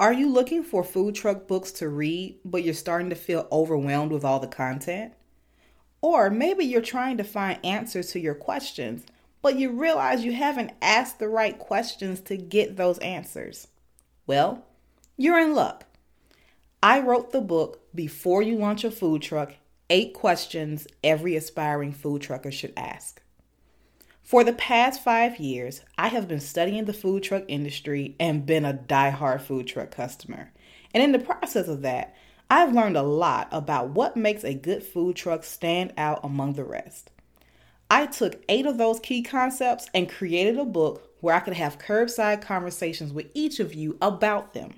Are you looking for food truck books to read, but you're starting to feel overwhelmed with all the content? Or maybe you're trying to find answers to your questions, but you realize you haven't asked the right questions to get those answers. Well, you're in luck. I wrote the book Before You Launch a Food Truck Eight Questions Every Aspiring Food Trucker Should Ask. For the past five years, I have been studying the food truck industry and been a die-hard food truck customer. And in the process of that, I've learned a lot about what makes a good food truck stand out among the rest. I took eight of those key concepts and created a book where I could have curbside conversations with each of you about them.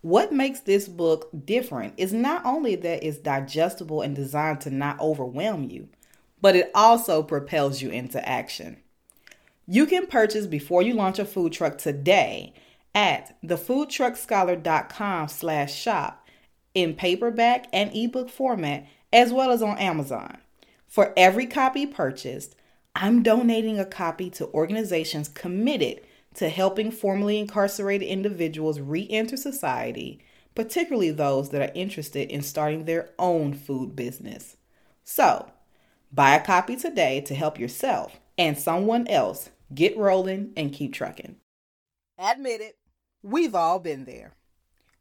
What makes this book different is not only that it's digestible and designed to not overwhelm you, but it also propels you into action. You can purchase before you launch a food truck today at thefoodtruckscholar.com slash shop in paperback and ebook format as well as on Amazon. For every copy purchased, I'm donating a copy to organizations committed to helping formerly incarcerated individuals re enter society, particularly those that are interested in starting their own food business. So, Buy a copy today to help yourself and someone else get rolling and keep trucking. Admit it, we've all been there.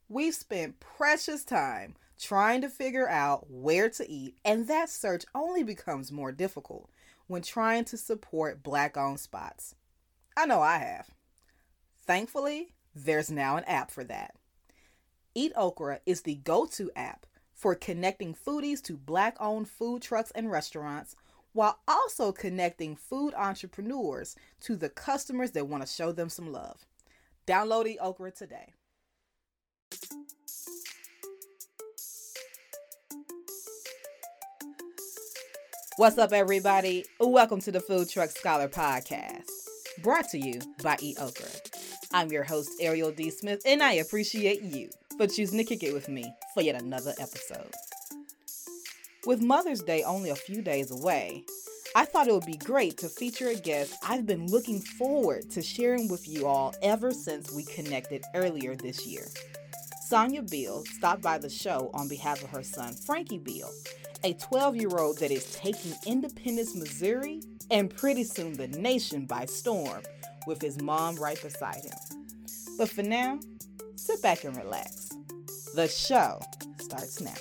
We've spent precious time trying to figure out where to eat, and that search only becomes more difficult when trying to support black owned spots. I know I have. Thankfully, there's now an app for that. Eat Okra is the go to app for connecting foodies to black owned food trucks and restaurants while also connecting food entrepreneurs to the customers that want to show them some love. Download the Okra today. What's up, everybody? Welcome to the Food Truck Scholar Podcast, brought to you by Eat Okra. I'm your host, Ariel D. Smith, and I appreciate you for choosing to kick it with me for yet another episode. With Mother's Day only a few days away, I thought it would be great to feature a guest I've been looking forward to sharing with you all ever since we connected earlier this year. Sonja Beal stopped by the show on behalf of her son, Frankie Beal, a 12 year old that is taking Independence, Missouri, and pretty soon the nation by storm, with his mom right beside him. But for now, sit back and relax. The show starts now.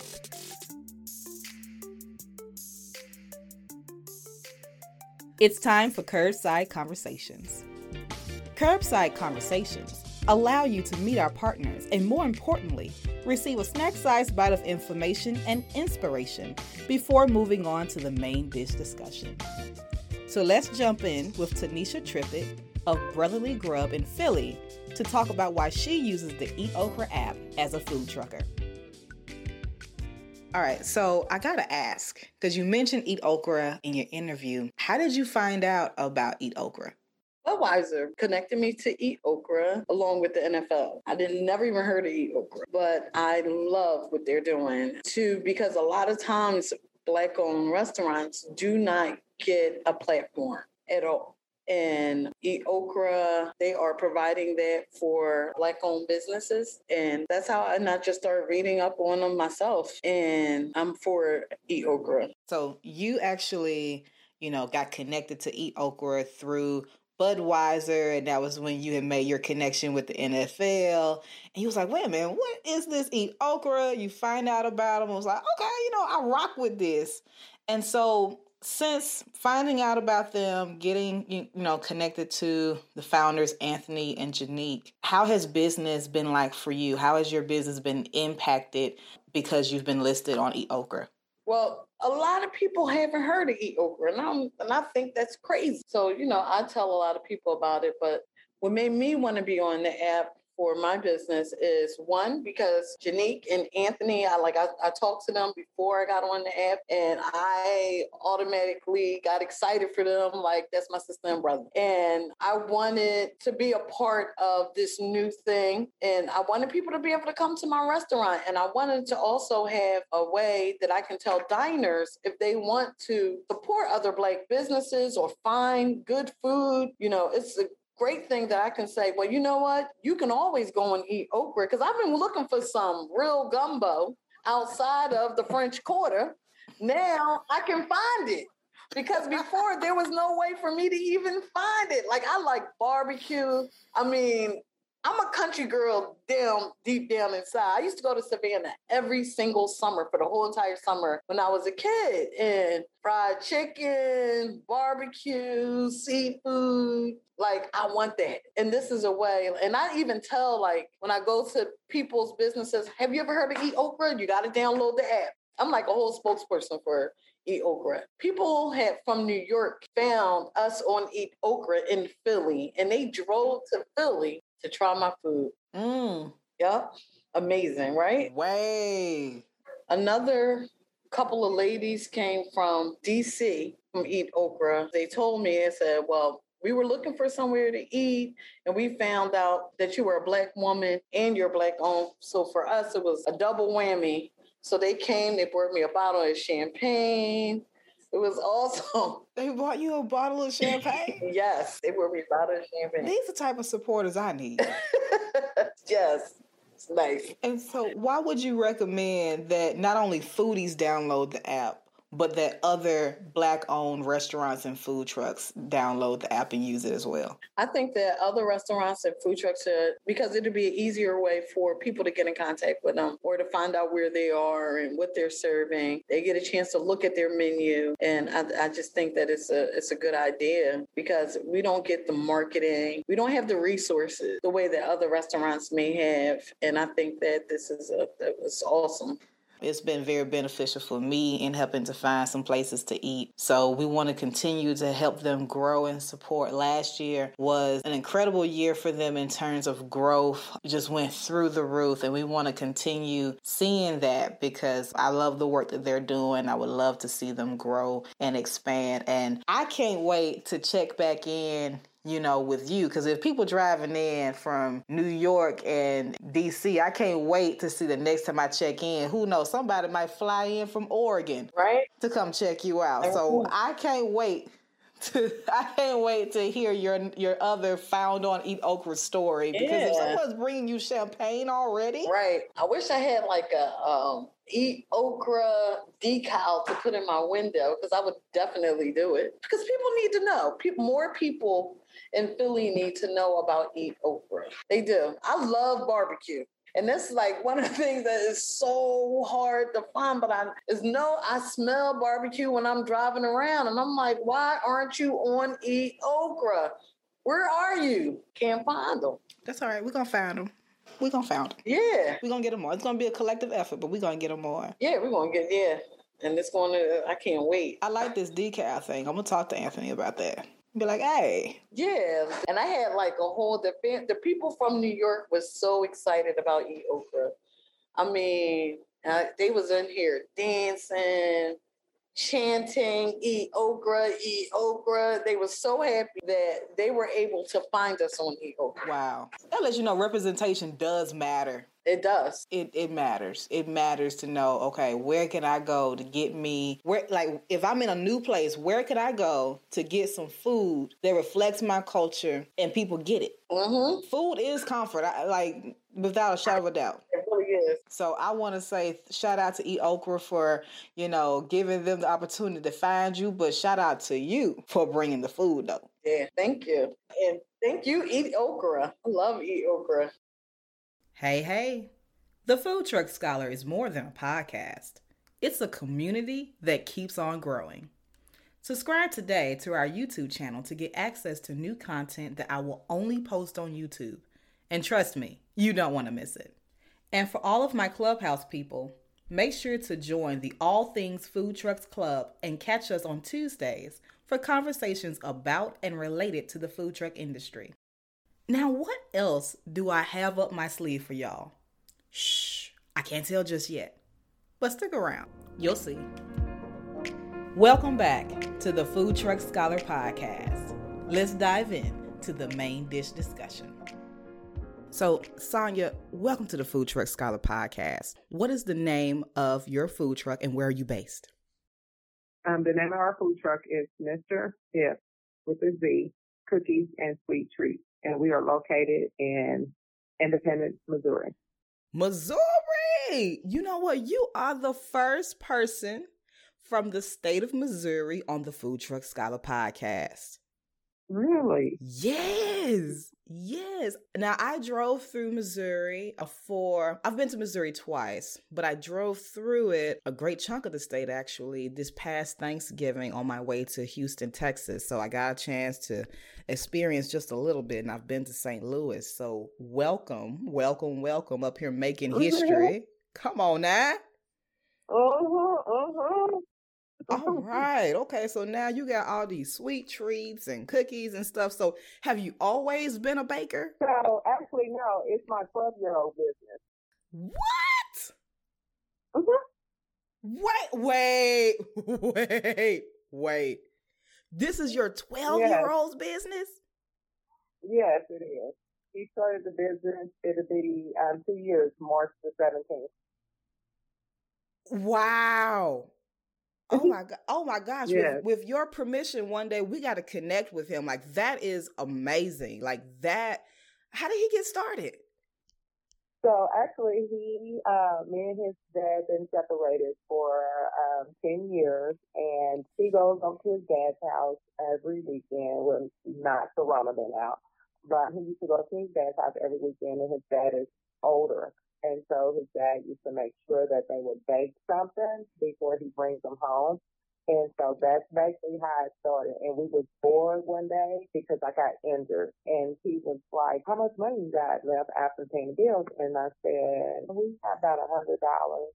It's time for Curbside Conversations. Curbside Conversations allow you to meet our partners and, more importantly, receive a snack sized bite of information and inspiration before moving on to the main dish discussion. So let's jump in with Tanisha Trippett of Brotherly Grub in Philly to talk about why she uses the Eat Okra app as a food trucker. All right, so I gotta ask because you mentioned Eat Okra in your interview. How did you find out about Eat Okra? Budweiser connected me to Eat Okra along with the NFL. I didn't never even heard of Eat Okra, but I love what they're doing too because a lot of times black owned restaurants do not get a platform at all and Eat Okra. They are providing that for Black owned businesses. And that's how I not just started reading up on them myself. And I'm for Eat Okra. So you actually, you know, got connected to Eat Okra through Budweiser, and that was when you had made your connection with the NFL. And he was like, wait a minute, what is this Eat Okra? You find out about them. I was like, okay, you know, I rock with this. And so since finding out about them, getting you know connected to the founders Anthony and Janique, how has business been like for you? How has your business been impacted because you've been listed on Eat Okra? Well, a lot of people haven't heard of Eat Okra, and, I'm, and I think that's crazy. So you know, I tell a lot of people about it, but what made me want to be on the app for my business is one because Janique and Anthony, I like I, I talked to them before I got on the app, and I automatically got excited for them. Like that's my sister and brother, and I wanted to be a part of this new thing, and I wanted people to be able to come to my restaurant, and I wanted to also have a way that I can tell diners if they want to support other Black businesses or find good food. You know, it's a great thing that I can say, well, you know what? You can always go and eat okra because I've been looking for some real gumbo outside of the French Quarter. Now I can find it because before there was no way for me to even find it. Like I like barbecue. I mean, I'm a country girl down deep down inside. I used to go to Savannah every single summer for the whole entire summer when I was a kid. And fried chicken, barbecue, seafood. Like I want that. And this is a way. And I even tell like when I go to people's businesses, have you ever heard of Eat Okra? You got to download the app. I'm like a whole spokesperson for Eat Okra. People had from New York found us on Eat Okra in Philly, and they drove to Philly to try my food. Mm. Yep. Amazing, right? Way. Another couple of ladies came from DC from Eat Okra. They told me, and said, Well, we were looking for somewhere to eat, and we found out that you were a black woman and you're black owned. So for us, it was a double whammy. So they came, they brought me a bottle of champagne. It was awesome. They bought you a bottle of champagne? yes, they brought me a bottle of champagne. These are the type of supporters I need. yes. It's nice. And so why would you recommend that not only foodies download the app, but that other black owned restaurants and food trucks download the app and use it as well? I think that other restaurants and food trucks should, because it'd be an easier way for people to get in contact with them or to find out where they are and what they're serving. They get a chance to look at their menu. And I, I just think that it's a it's a good idea because we don't get the marketing, we don't have the resources the way that other restaurants may have. And I think that this is a, it's awesome. It's been very beneficial for me in helping to find some places to eat. So we want to continue to help them grow and support. Last year was an incredible year for them in terms of growth, just went through the roof. And we want to continue seeing that because I love the work that they're doing. I would love to see them grow and expand. And I can't wait to check back in you know, with you. Because if people driving in from New York and DC, I can't wait to see the next time I check in. Who knows? Somebody might fly in from Oregon, right, to come check you out. So I can't wait. To, I can't wait to hear your your other found on Eat Okra story because yeah. if someone's bringing you champagne already, right? I wish I had like a um, Eat Okra decal to put in my window because I would definitely do it because people need to know. People, more people in Philly need to know about Eat Okra. They do. I love barbecue. And that's like one of the things that is so hard to find. But I is no, I smell barbecue when I'm driving around, and I'm like, why aren't you on Eat Okra? Where are you? Can't find them. That's all right. We're gonna find them. We're gonna find them. Yeah. We're gonna get them more. It's gonna be a collective effort, but we're gonna get them more. Yeah, we're gonna get yeah. And it's gonna. I can't wait. I like this decal thing. I'm gonna talk to Anthony about that. Be like, hey. Yeah. And I had like a whole defense. The people from New York was so excited about Eat Okra. I mean, uh, they was in here dancing, chanting, eat okra, eat okra. They were so happy that they were able to find us on Eat Okra. Wow. That lets you know representation does matter. It does. It it matters. It matters to know, okay, where can I go to get me where like if I'm in a new place, where can I go to get some food that reflects my culture and people get it? Mm-hmm. Food is comfort. I, like without a shadow of a doubt. It really is. So I want to say shout out to Eat Okra for, you know, giving them the opportunity to find you, but shout out to you for bringing the food though. Yeah, thank you. And thank you, Eat Okra. I love Eat Okra. Hey, hey. The Food Truck Scholar is more than a podcast. It's a community that keeps on growing. Subscribe today to our YouTube channel to get access to new content that I will only post on YouTube. And trust me, you don't want to miss it. And for all of my Clubhouse people, make sure to join the All Things Food Trucks Club and catch us on Tuesdays for conversations about and related to the food truck industry. Now, what else do I have up my sleeve for y'all? Shh, I can't tell just yet. But stick around, you'll see. Welcome back to the Food Truck Scholar Podcast. Let's dive in to the main dish discussion. So, Sonja, welcome to the Food Truck Scholar Podcast. What is the name of your food truck and where are you based? Um, the name of our food truck is Mr. Dip with a Z Cookies and Sweet Treats and we are located in Independence, Missouri. Missouri! You know what? You are the first person from the state of Missouri on the Food Truck Scholar podcast. Really? Yes. Yes. Now I drove through Missouri for I've been to Missouri twice, but I drove through it a great chunk of the state actually this past Thanksgiving on my way to Houston, Texas. So I got a chance to experience just a little bit and I've been to St. Louis. So welcome, welcome, welcome up here making history. Come on now. Uh-huh. All right. Okay. So now you got all these sweet treats and cookies and stuff. So have you always been a baker? So actually, no, it's my 12 year old business. What? Mm-hmm. Wait, wait, wait, wait. This is your 12 year old's business? Yes, it is. He started the business, it'll be um, two years, March the 17th. Wow. Oh my god! Oh my gosh! With, with your permission, one day we got to connect with him. Like that is amazing. Like that. How did he get started? So actually, he, uh, me and his dad been separated for um, ten years, and he goes over to his dad's house every weekend when not Corona been out. But he used to go to his dad's house every weekend, and his dad is older, and so his dad used to make sure that they would bake something before he brings them home. And so that's basically how it started. And we was bored one day because I got injured. And he was like, how much money you got left after paying bills? And I said, we have about a hundred dollars.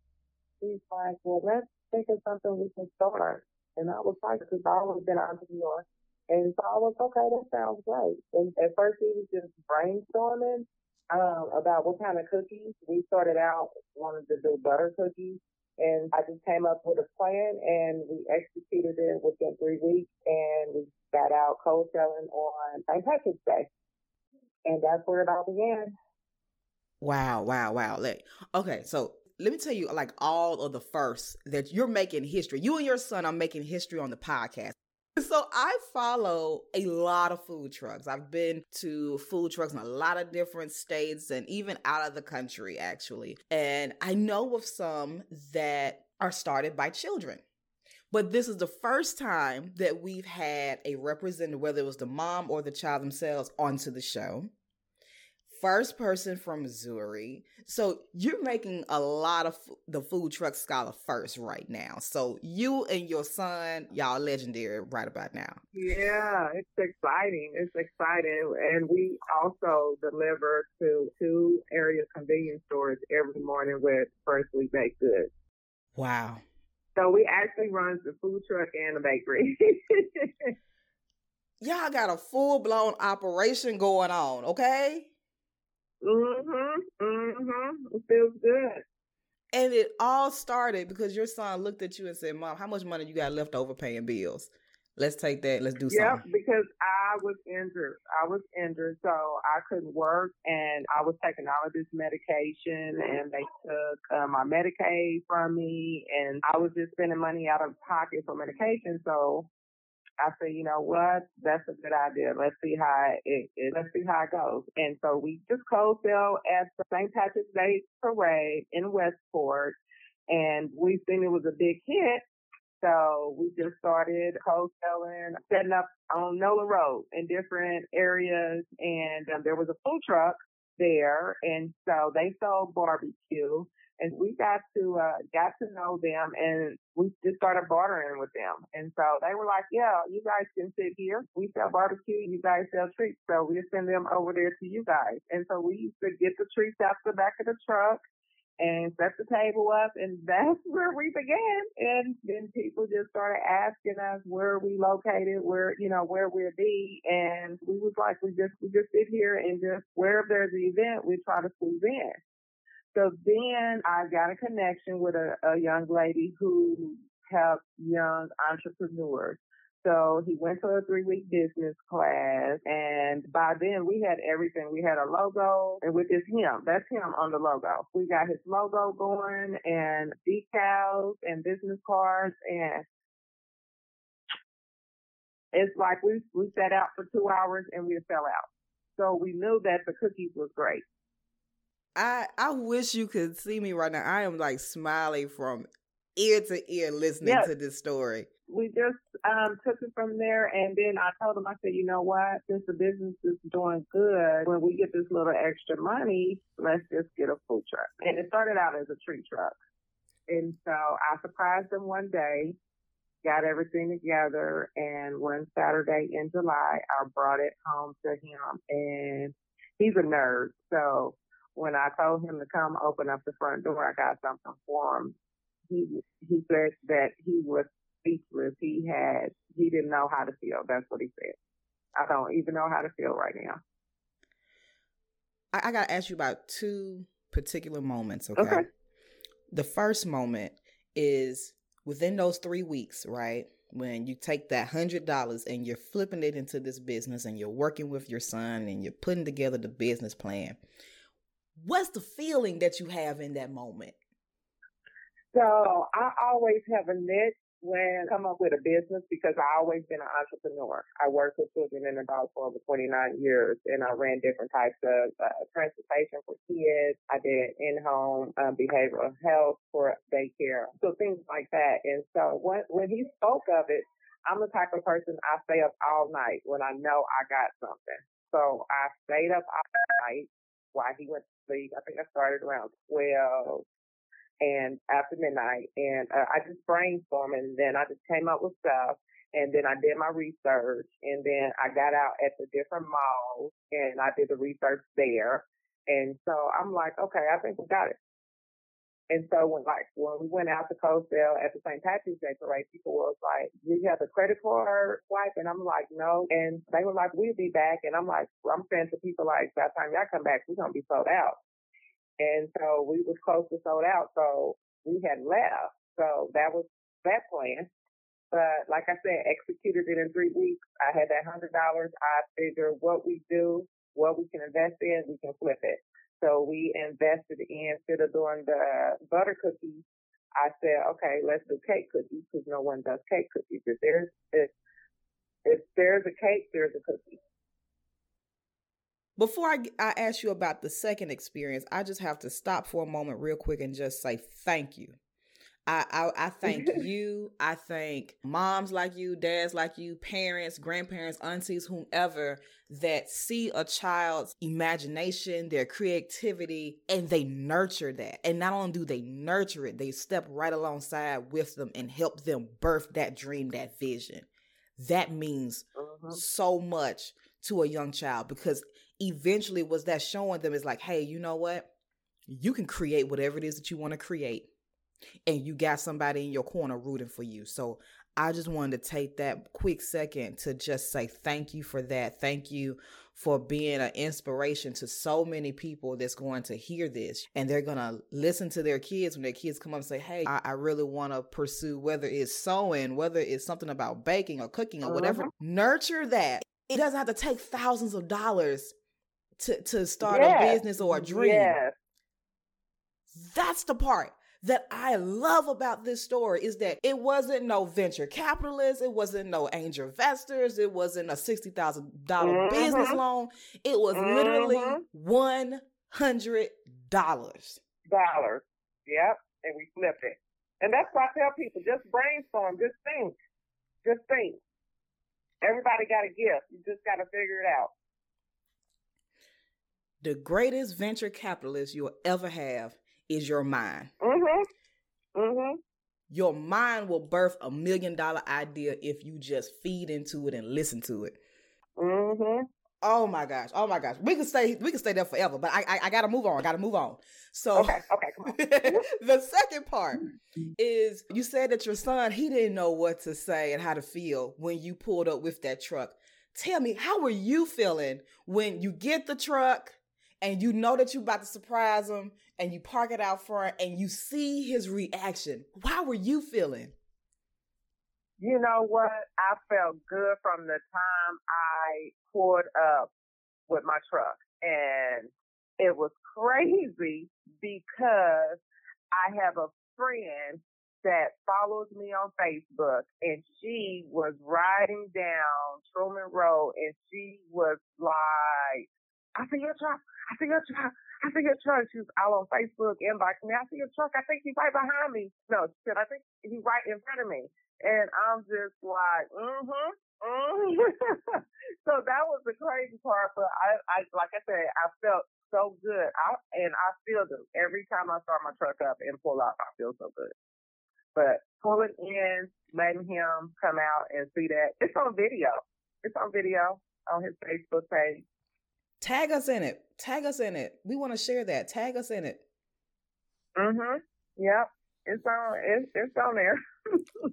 He's like, well, let's think of something we can start. And I was like, because I always been an entrepreneur. And so I was, okay, that sounds great. And at first he was just brainstorming um, about what kind of cookies. We started out wanting to do butter cookies. And I just came up with a plan and we executed it within three weeks and we got out cold selling on St. Patrick's Day. And that's where it all began. Wow! Wow! Wow! Like, okay, so let me tell you, like all of the firsts that you're making history. You and your son are making history on the podcast. So I follow a lot of food trucks. I've been to food trucks in a lot of different states and even out of the country, actually. And I know of some that are started by children. But this is the first time that we've had a representative, whether it was the mom or the child themselves, onto the show first person from Missouri. So you're making a lot of f- the food truck scholar first right now. So you and your son, y'all legendary right about now. Yeah, it's exciting. It's exciting. And we also deliver to two area convenience stores every morning with freshly baked goods. Wow. So we actually run the food truck and the bakery. Y'all got a full blown operation going on, okay? Mhm, mhm. It feels good. And it all started because your son looked at you and said, Mom, how much money you got left over paying bills? Let's take that. Let's do Yeah, something. because I was injured. I was injured, so I couldn't work, and I was taking all of this medication, and they took uh, my Medicaid from me, and I was just spending money out of pocket for medication. So I said, you know what? That's a good idea. Let's see how it, it let's see how it goes. And so we just cold sell at the St. Patrick's Day parade in Westport, and we seen it was a big hit. So we just started cold selling, setting up on Noland Road in different areas, and um, there was a food truck there, and so they sold barbecue and we got to uh got to know them and we just started bartering with them. And so they were like yeah you guys can sit here. We sell barbecue you guys sell treats so we'll send them over there to you guys. And so we used to get the treats out the back of the truck and set the table up and that's where we began. And then people just started asking us where we located where you know where we'd be. And we was like we just we just sit here and just wherever there's an event we try to squeeze in so then I got a connection with a, a young lady who helps young entrepreneurs. So he went to a three week business class and by then we had everything. We had a logo and which is him. That's him on the logo. We got his logo going and decals and business cards and it's like we we sat out for two hours and we fell out. So we knew that the cookies was great. I I wish you could see me right now. I am like smiling from ear to ear listening yes. to this story. We just um, took it from there, and then I told him, I said, you know what? Since the business is doing good, when we get this little extra money, let's just get a food truck. And it started out as a tree truck. And so I surprised him one day, got everything together, and one Saturday in July, I brought it home to him. And he's a nerd, so when I told him to come open up the front door, I got something for him. He he said that he was speechless. He had he didn't know how to feel. That's what he said. I don't even know how to feel right now. I, I gotta ask you about two particular moments, okay? okay? The first moment is within those three weeks, right? When you take that hundred dollars and you're flipping it into this business and you're working with your son and you're putting together the business plan what's the feeling that you have in that moment? So I always have a niche when I come up with a business because I always been an entrepreneur. I worked with children and adults for over 29 years and I ran different types of uh, transportation for kids. I did in-home uh, behavioral health for daycare. So things like that. And so when, when he spoke of it, I'm the type of person I stay up all night when I know I got something. So I stayed up all night while he went to sleep. I think I started around 12 and after midnight and uh, I just brainstormed and then I just came up with stuff and then I did my research and then I got out at the different malls and I did the research there. And so I'm like, okay, I think we got it. And so when like when we went out to Cozell at the St. Patrick's Day parade, people was like, "Do you have a credit card swipe?" And I'm like, "No." And they were like, "We'll be back." And I'm like, I'm saying to people like, "By the time y'all come back, we're gonna be sold out." And so we was close to sold out, so we had left. So that was that plan. But like I said, executed it in three weeks. I had that hundred dollars. I figured what we do, what we can invest in, we can flip it. So we invested in, instead of doing the butter cookies, I said, okay, let's do cake cookies because no one does cake cookies. If there's, if, if there's a cake, there's a cookie. Before I, I ask you about the second experience, I just have to stop for a moment real quick and just say thank you I, I, I thank you. I thank moms like you, dads like you, parents, grandparents, aunties, whomever that see a child's imagination, their creativity, and they nurture that. And not only do they nurture it, they step right alongside with them and help them birth that dream, that vision. That means uh-huh. so much to a young child because eventually was that showing them is like, hey, you know what? You can create whatever it is that you want to create and you got somebody in your corner rooting for you. So I just wanted to take that quick second to just say thank you for that. Thank you for being an inspiration to so many people that's going to hear this and they're going to listen to their kids when their kids come up and say, Hey, I, I really want to pursue whether it's sewing, whether it's something about baking or cooking or whatever. Uh-huh. Nurture that. It doesn't have to take thousands of dollars to, to start yes. a business or a dream. Yes. That's the part that I love about this story is that it wasn't no venture capitalists, it wasn't no angel investors, it wasn't a $60,000 mm-hmm. business loan. It was mm-hmm. literally $100. Dollars. Yep. And we flipped it. And that's why I tell people just brainstorm, just think. Just think. Everybody got a gift. You just got to figure it out. The greatest venture capitalist you'll ever have is your mind. Mm-hmm. Mm-hmm. Your mind will birth a million dollar idea if you just feed into it and listen to it. Mm-hmm. Oh my gosh! Oh my gosh! We can stay. We can stay there forever, but I I, I gotta move on. I gotta move on. So okay, okay, come on. the second part is you said that your son he didn't know what to say and how to feel when you pulled up with that truck. Tell me, how were you feeling when you get the truck and you know that you're about to surprise him and you park it out front and you see his reaction. How were you feeling? You know what? I felt good from the time I pulled up with my truck and it was crazy because I have a friend that follows me on Facebook and she was riding down Truman Road and she was like I see your truck. I see your truck. I see your truck. She was all on Facebook inboxing me. I see your truck. I think he's right behind me. No, she said, I think he's right in front of me. And I'm just like, mm-hmm. mm-hmm. so that was the crazy part. But I, I, like I said, I felt so good. I, and I feel do. Every time I start my truck up and pull off, I feel so good. But pulling in, letting him come out and see that, it's on video. It's on video on his Facebook page. Tag us in it. Tag us in it. We want to share that. Tag us in it. Mhm. Yep. It's on. It's, it's on there.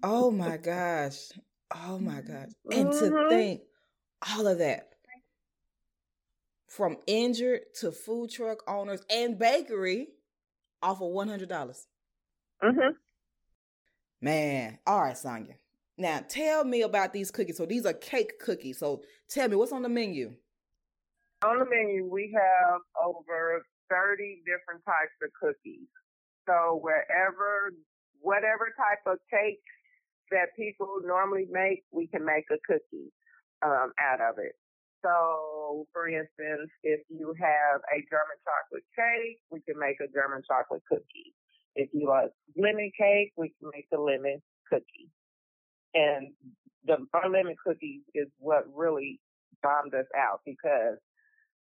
oh my gosh. Oh my gosh. And mm-hmm. to think all of that from injured to food truck owners and bakery off of one hundred dollars. Mhm. Man. All right, Sonja. Now tell me about these cookies. So these are cake cookies. So tell me what's on the menu. On the menu, we have over 30 different types of cookies. So wherever, whatever type of cake that people normally make, we can make a cookie um, out of it. So, for instance, if you have a German chocolate cake, we can make a German chocolate cookie. If you like lemon cake, we can make a lemon cookie. And the our lemon cookies is what really bombed us out because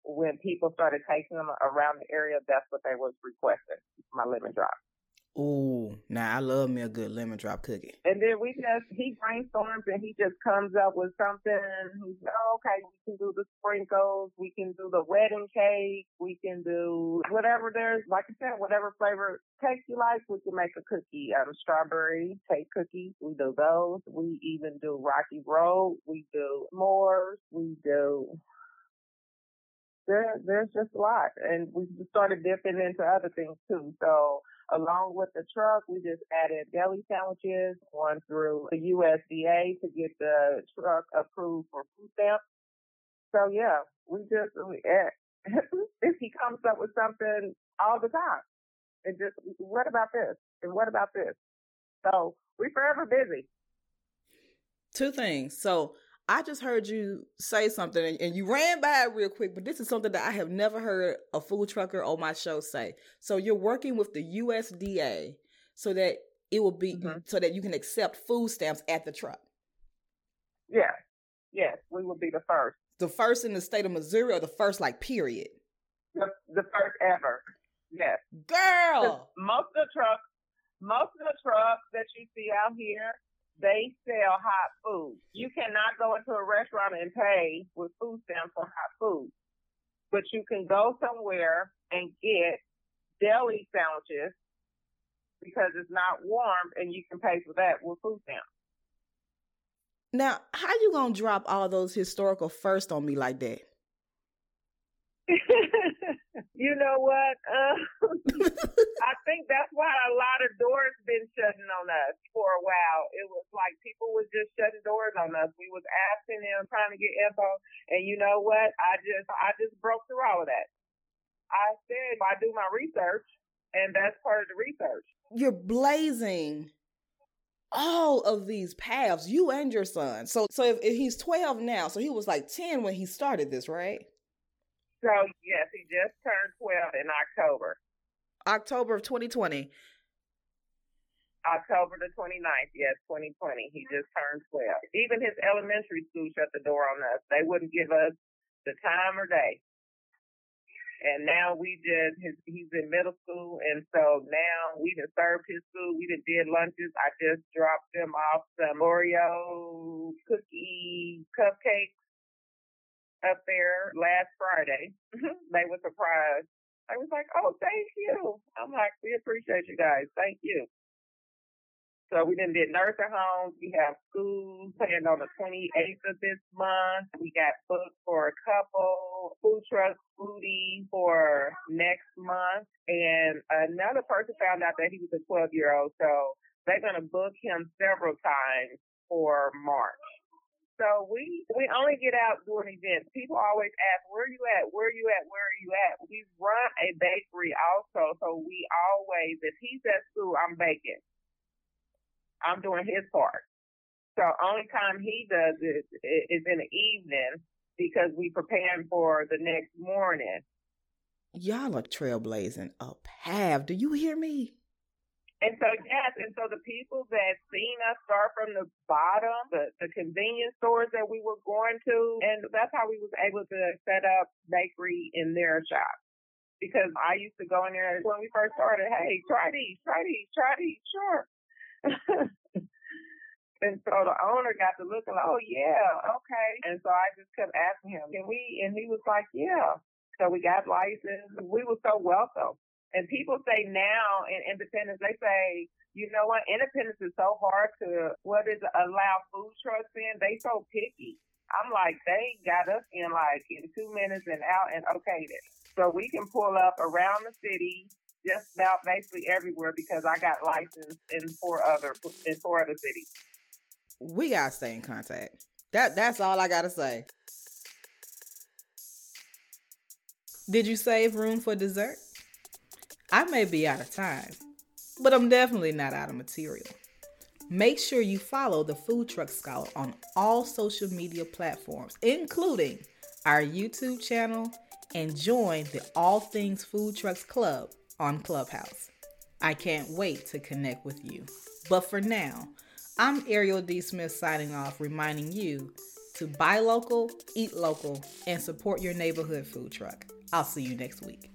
when people started taking them around the area, that's what they was requesting, my lemon drop. Ooh, now I love me a good lemon drop cookie. And then we just he brainstorms and he just comes up with something. He's oh, okay, we can do the sprinkles, we can do the wedding cake, we can do whatever there's like I said, whatever flavor cake you like, we can make a cookie. Um, strawberry cake cookies, we do those. We even do rocky road, we do s'mores, we do there, there's just a lot. And we started dipping into other things too. So along with the truck, we just added deli sandwiches, one through the USDA to get the truck approved for food stamps. So yeah, we just, we, eh, if he comes up with something all the time, and just, what about this? And what about this? So we're forever busy. Two things. So I just heard you say something and you ran by it real quick, but this is something that I have never heard a food trucker on my show say. So you're working with the USDA so that it will be mm-hmm. so that you can accept food stamps at the truck. Yeah. Yes, we will be the first. The first in the state of Missouri or the first like period? The, the first ever. Yes. Girl. Most of the trucks most of the trucks that you see out here they sell hot food. You cannot go into a restaurant and pay with food stamps for hot food. But you can go somewhere and get deli sandwiches because it's not warm and you can pay for that with food stamps. Now, how you gonna drop all those historical first on me like that? you know what? Uh, I think that's why a lot of doors been shutting on us for a while. It was like people was just shutting doors on us. We was asking them, trying to get info, and you know what? I just I just broke through all of that. I said I do my research, and that's part of the research. You're blazing all of these paths, you and your son. So so if, if he's 12 now, so he was like 10 when he started this, right? So yes, he just turned 12 in October. October of 2020. October the 29th, yes, 2020. He just turned 12. Even his elementary school shut the door on us. They wouldn't give us the time or day. And now we just, his, he's in middle school. And so now we just served his food. We just did lunches. I just dropped them off some Oreo cookie cupcakes up there last Friday. they were surprised. I was like, oh, thank you. I'm like, we appreciate you guys. Thank you. So we then did nursing homes. We have schools planned on the 28th of this month. We got booked for a couple food truck foodie for next month. And another person found out that he was a 12 year old. So they're going to book him several times for March. So we we only get out during events. People always ask, "Where are you at? Where are you at? Where are you at?" We run a bakery also, so we always, if he's at school, I'm baking. I'm doing his part. So only time he does it is in the evening because we preparing for the next morning. Y'all are trailblazing a path. Do you hear me? And so yes, and so the people that seen us start from the bottom, the, the convenience stores that we were going to, and that's how we was able to set up bakery in their shop. Because I used to go in there when we first started, hey, try these, try these, try these, sure. and so the owner got to looking like, oh yeah, okay. And so I just kept asking him, can we? And he was like, yeah. So we got licensed. We were so welcome. And people say now in independence, they say, you know what, independence is so hard to what is allow food trucks in. They so picky. I'm like, they got us in like in two minutes and out and okayed it. So we can pull up around the city, just about basically everywhere because I got licensed in four other in four other cities. We gotta stay in contact. That that's all I gotta say. Did you save room for dessert? I may be out of time, but I'm definitely not out of material. Make sure you follow the Food Truck Scholar on all social media platforms, including our YouTube channel, and join the All Things Food Trucks Club on Clubhouse. I can't wait to connect with you. But for now, I'm Ariel D. Smith signing off, reminding you to buy local, eat local, and support your neighborhood food truck. I'll see you next week.